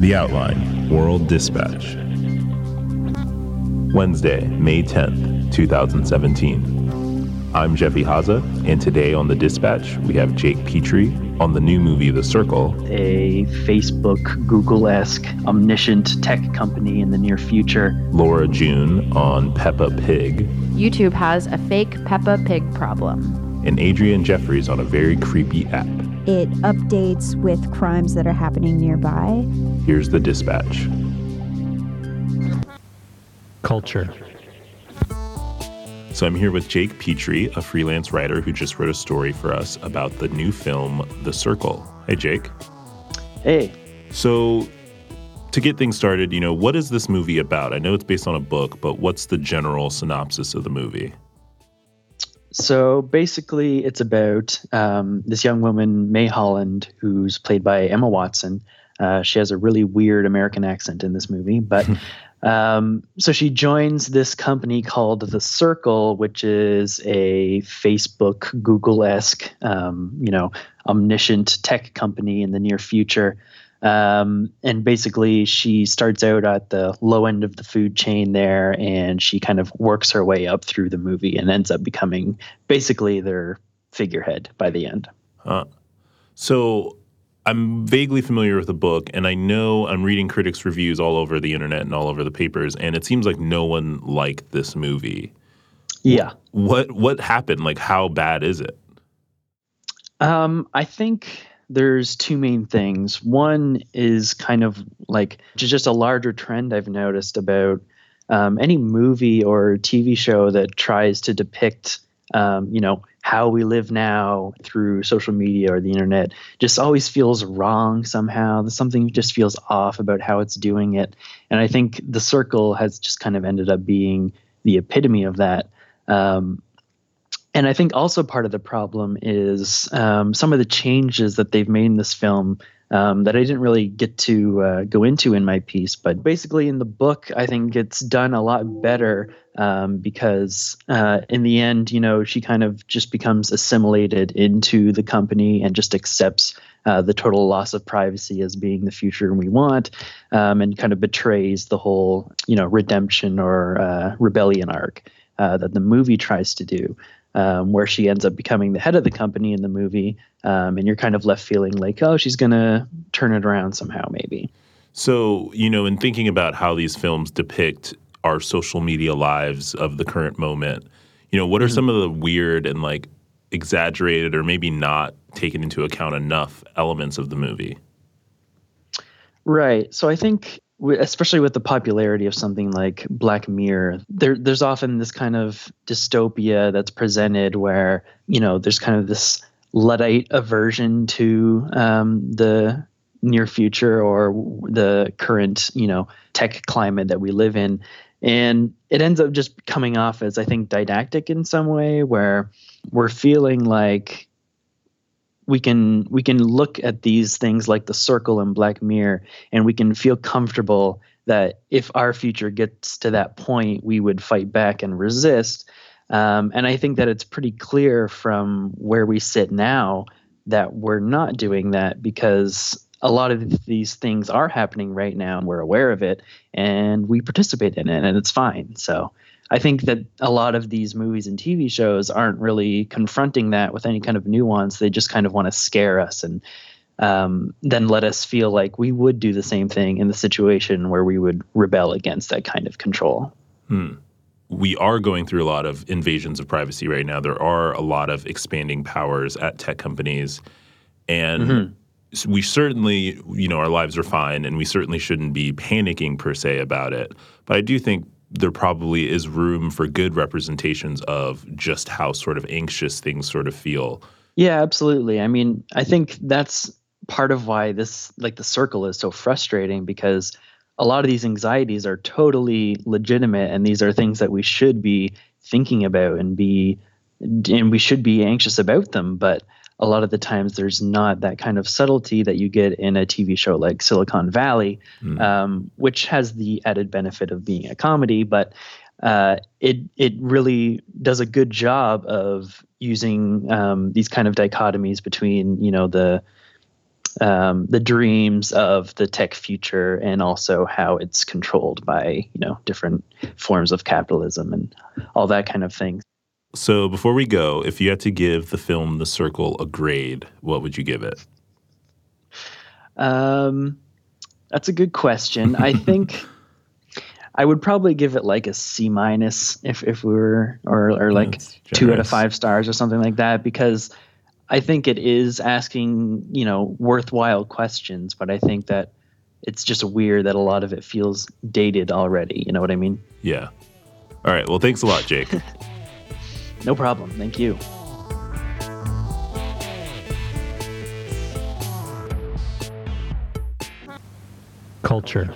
The Outline World Dispatch. Wednesday, May 10th, 2017. I'm Jeff Ihaza, and today on The Dispatch, we have Jake Pitre on the new movie The Circle, a Facebook, Google esque, omniscient tech company in the near future. Laura June on Peppa Pig, YouTube has a fake Peppa Pig problem. And Adrianne Jeffries on a very creepy app. It updates with crimes that are happening nearby. Here's The Dispatch. Culture. So I'm here with Jake Pitre, a freelance writer who just wrote a story for us about the new film The Circle. Hey Jake. Hey, So to get things started, you know, what is this movie about? I know it's based on a book, but what's the general synopsis of the movie? So basically, it's about um, this young woman, Mae Holland, who's played by Emma Watson. Uh, she has a really weird American accent in this movie, but um, so she joins this company called The Circle, which is a Facebook, Google esque, um, you know, omniscient tech company in the near future. Um, and basically, she starts out at the low end of the food chain there, and she kind of works her way up through the movie and ends up becoming basically their figurehead by the end. Huh. So I'm vaguely familiar with the book, and I know I'm reading critics' reviews all over the internet and all over the papers, and it seems like no one liked this movie. Yeah. What what happened? Like, how bad is it? Um, I think there's two main things. One is kind of like just a larger trend I've noticed about um, any movie or TV show that tries to depict, um, you know, how we live now through social media or the internet just always feels wrong somehow. Something just feels off about how it's doing it. And I think The Circle has just kind of ended up being the epitome of that. Um, and I think also part of the problem is um, some of the changes that they've made in this film um, that I didn't really get to uh, go into in my piece. But basically, in the book, I think it's done a lot better um, because uh, in the end, you know, she kind of just becomes assimilated into the company and just accepts uh, the total loss of privacy as being the future we want, um, and kind of betrays the whole, you know, redemption or uh, rebellion arc uh, that the movie tries to do um, where she ends up becoming the head of the company in the movie, um, and you're kind of left feeling like, oh, she's gonna turn it around somehow, maybe. So, you know, in thinking about how these films depict our social media lives of the current moment, you know, what are some of the weird and like exaggerated or maybe not taken into account enough elements of the movie? Right. So I think, especially with the popularity of something like Black Mirror, there, there's often this kind of dystopia that's presented where you know there's kind of this luddite aversion to um, the near future or the current you know tech climate that we live in, and it ends up just coming off as I think didactic in some way where we're feeling like we can we can look at these things like the circle and black mirror and we can feel comfortable that if our future gets to that point we would fight back and resist. Um, and i think that it's pretty clear from where we sit now that we're not doing that because a lot of these things are happening right now and we're aware of it and we participate in it and it's fine. So I think that a lot of these movies and TV shows aren't really confronting that with any kind of nuance. They just kind of want to scare us and um, then let us feel like we would do the same thing in the situation where we would rebel against that kind of control. we are going through a lot of invasions of privacy right now. There are a lot of expanding powers at tech companies, and s- we certainly, you know, our lives are fine, and we certainly shouldn't be panicking per se about it. But I do think there probably is room for good representations of just how sort of anxious things sort of feel. Yeah, absolutely. I mean, I think that's part of why this, like the circle, is so frustrating because a lot of these anxieties are totally legitimate and these are things that we should be thinking about and be and we should be anxious about them but a lot of the times there's not that kind of subtlety that you get in a TV show like Silicon Valley, um, which has the added benefit of being a comedy, but uh, it it really does a good job of using um, these kind of dichotomies between you know the um, the dreams of the tech future and also how it's controlled by you know different forms of capitalism and all that kind of thing. So before we go, if you had to give the film The Circle a grade, what would you give it? Um, that's a good question. I think I would probably give it like a C minus if if we were or or like That's two out of five stars or something like that because I think it is asking you know worthwhile questions, but I think that it's just weird that a lot of it feels dated already. You know what I mean? Yeah. All right. Well, thanks a lot, Jake. No problem. Thank you. Culture.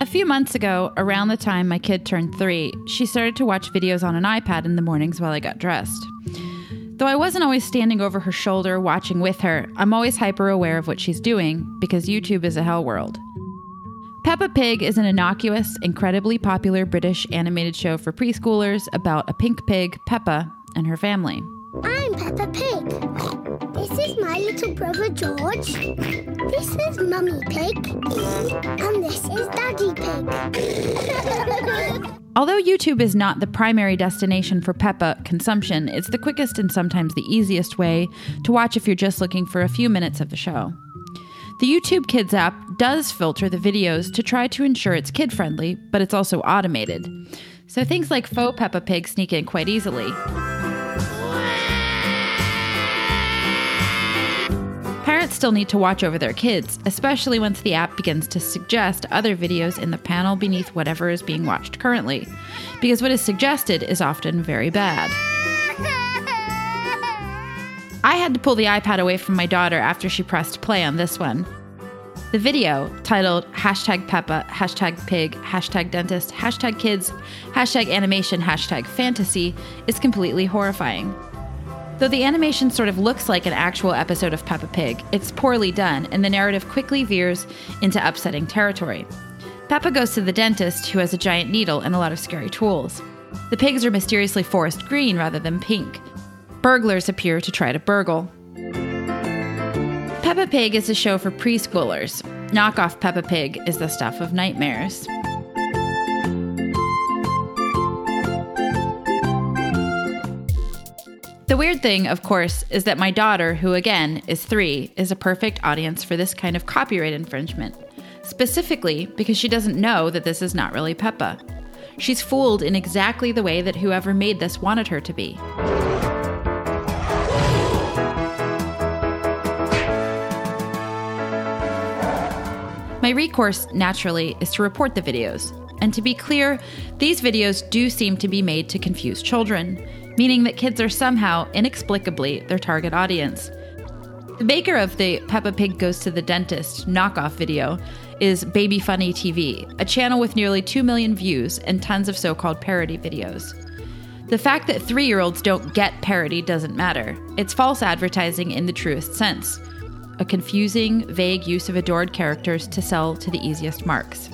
A few months ago, around the time my kid turned three, she started to watch videos on an iPad in the mornings while I got dressed. Though I wasn't always standing over her shoulder watching with her, I'm always hyper aware of what she's doing because YouTube is a hell world. Peppa Pig is an innocuous, incredibly popular British animated show for preschoolers about a pink pig, Peppa, and her family. I'm Peppa Pig. This is my little brother George. This is Mummy Pig. And this is Daddy Pig. Although YouTube is not the primary destination for Peppa consumption, it's the quickest and sometimes the easiest way to watch if you're just looking for a few minutes of the show. The YouTube Kids app does filter the videos to try to ensure it's kid friendly, but it's also automated. So things like faux Peppa Pig sneak in quite easily. Parents still need to watch over their kids, especially once the app begins to suggest other videos in the panel beneath whatever is being watched currently, because what is suggested is often very bad. I had to pull the iPad away from my daughter after she pressed play on this one. The video, titled hashtag Peppa, hashtag pig, hashtag dentist, hashtag kids, hashtag animation, hashtag fantasy, is completely horrifying. Though the animation sort of looks like an actual episode of Peppa Pig, it's poorly done, and the narrative quickly veers into upsetting territory. Peppa goes to the dentist, who has a giant needle and a lot of scary tools. The pigs are mysteriously forest green rather than pink. Burglars appear to try to burgle. Peppa Pig is a show for preschoolers. Knockoff Peppa Pig is the stuff of nightmares. The weird thing, of course, is that my daughter, who again is three, is a perfect audience for this kind of copyright infringement. Specifically because she doesn't know that this is not really Peppa. She's fooled in exactly the way that whoever made this wanted her to be. My recourse, naturally, is to report the videos. And to be clear, these videos do seem to be made to confuse children, meaning that kids are somehow, inexplicably, their target audience. The maker of the Peppa Pig Goes to the Dentist knockoff video is Baby Funny TV, a channel with nearly 2 million views and tons of so called parody videos. The fact that three year olds don't get parody doesn't matter. It's false advertising in the truest sense a confusing, vague use of adored characters to sell to the easiest marks.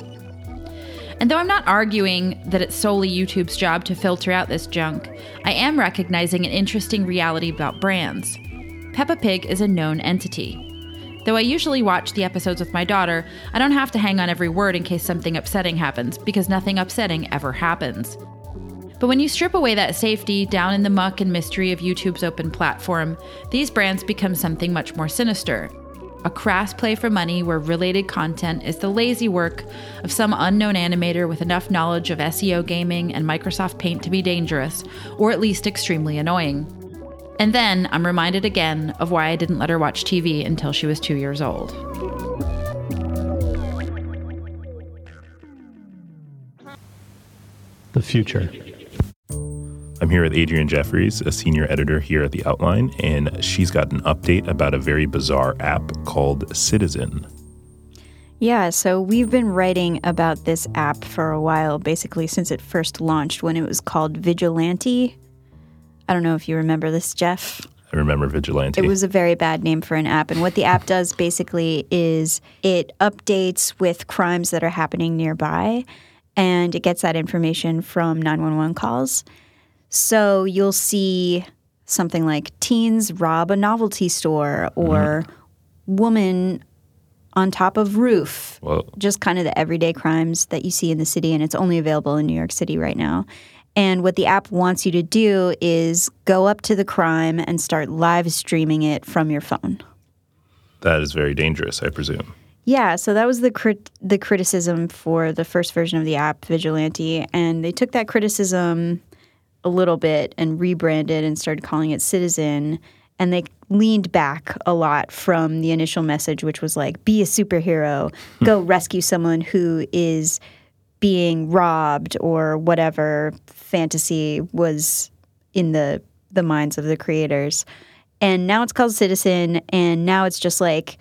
And though I'm not arguing that it's solely YouTube's job to filter out this junk, I am recognizing an interesting reality about brands. Peppa Pig is a known entity. Though I usually watch the episodes with my daughter, I don't have to hang on every word in case something upsetting happens, because nothing upsetting ever happens. But when you strip away that safety down in the muck and mystery of YouTube's open platform, these brands become something much more sinister. A crass play for money where related content is the lazy work of some unknown animator with enough knowledge of SEO gaming and Microsoft Paint to be dangerous, or at least extremely annoying. And then I'm reminded again of why I didn't let her watch TV until she was two years old. The future. I'm here with Adrianne Jeffries, a senior editor here at The Outline, and she's got an update about a very bizarre app called Citizen. Yeah, so we've been writing about this app for a while, basically since it first launched when it was called Vigilante. I don't know if you remember this, Jeff. I remember Vigilante. It was a very bad name for an app. And what the app does basically is it updates with crimes that are happening nearby and it gets that information from 911 calls. So you'll see something like teens rob a novelty store mm-hmm. or woman on top of roof Well, just kind of the everyday crimes that you see in the city, and it's only available in New York City right now. And what the app wants you to do is go up to the crime and start live streaming it from your phone. that is very dangerous, I presume. Yeah, so that was the crit- the criticism for the first version of the app, Vigilante, and they took that criticism a little bit and rebranded and started calling it Citizen, and they leaned back a lot from the initial message, which was like, "Be a superhero, hmm. go rescue someone who is being robbed or whatever fantasy was in the the minds of the creators." And now it's called Citizen, and now it's just like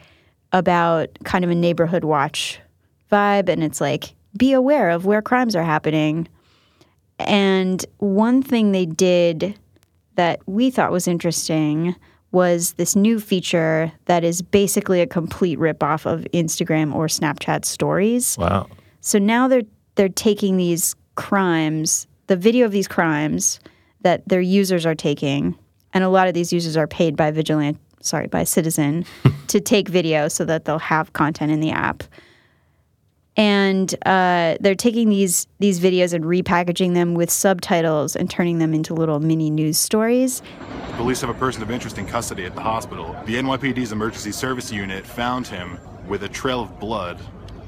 about kind of a neighborhood watch vibe and it's like be aware of where crimes are happening. And one thing they did that we thought was interesting was this new feature that is basically a complete ripoff of Instagram or Snapchat stories. Wow. So now they're they're taking these crimes, the video of these crimes that their users are taking, and a lot of these users are paid by Vigilant, sorry, by Citizen to take video so that they'll have content in the app. And uh, they're taking these these videos and repackaging them with subtitles and turning them into little mini news stories. Police have a person of interest in custody at the hospital. The NYPD's emergency service unit found him with a trail of blood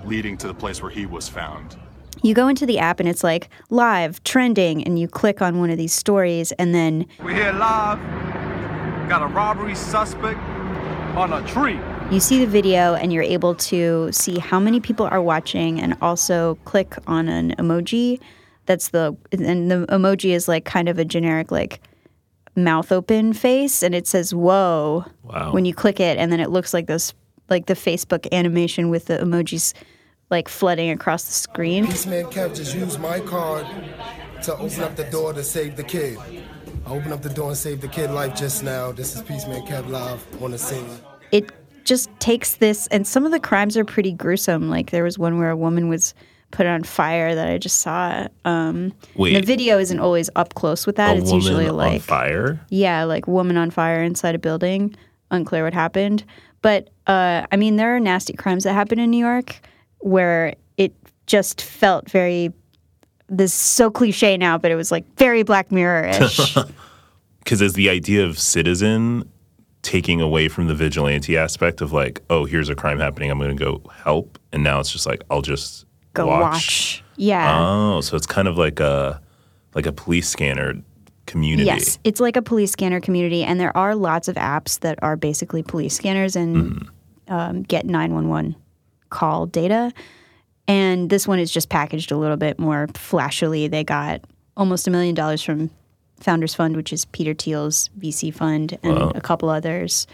leading to the place where he was found. You go into the app and it's like live, trending, and you click on one of these stories, and then We're here live. Got a robbery suspect on a tree. You see the video and you're able to see how many people are watching and also click on an emoji that's the and the emoji is like kind of a generic like mouth open face and it says whoa Wow. when you click it and then it looks like this like the facebook animation with the emojis like flooding across the screen Policeman Kev just used my card to open up the door to save the kid. I opened up the door and saved the kid life just now. This is Policeman Kev live on the scene. it just takes this and some of the crimes are pretty gruesome. Like there was one where a woman was put on fire that i just saw. Um Wait. the video isn't always up close with that. A it's woman usually on like fire? yeah like woman on fire inside a building. Unclear what happened. But uh i mean there are nasty crimes that happen in new york where it just felt very this is so cliche now but it was like very black mirror-ish. Because is the idea of citizen taking away from the vigilante aspect of like, oh, here's a crime happening, I'm going to go help, and now it's just like I'll just go watch, yeah Oh, so it's kind of like a like a police scanner community. Yes, it's like a police scanner community, and there are lots of apps that are basically police scanners and um, get 911 call data. And this one is just packaged a little bit more flashily. They got almost a million dollars from Founders Fund, which is Peter Thiel's VC fund, and Wow. a couple others.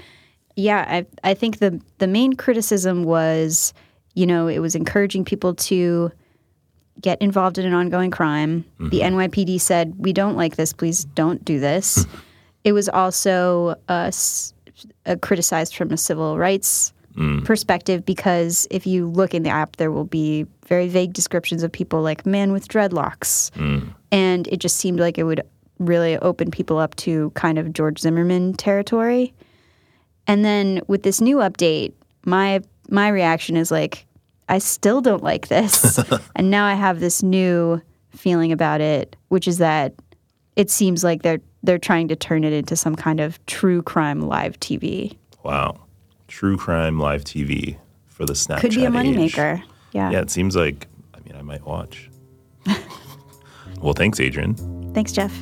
Yeah, I, I think the the main criticism was, you know, it was encouraging people to get involved in an ongoing crime. The NYPD said, "We don't like this. Please don't do this." it was also uh, uh, criticized from a civil rights perspective because if you look in the app, there will be very vague descriptions of people like man with dreadlocks, and it just seemed like it would really open people up to kind of George Zimmerman territory. And then with this new update, my my reaction is like, I still don't like this. and now I have this new feeling about it, which is that it seems like they're they're trying to turn it into some kind of true crime live TV. Wow. True crime live TV for the Snapchat Could be a moneymaker. Yeah. Yeah, it seems like I mean I might watch. well, thanks, Adrianne. Thanks, Jeff.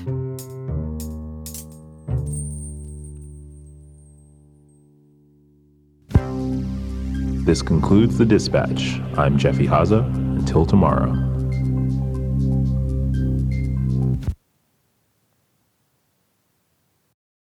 This concludes the dispatch. I'm Jeff Ihaza. Until tomorrow.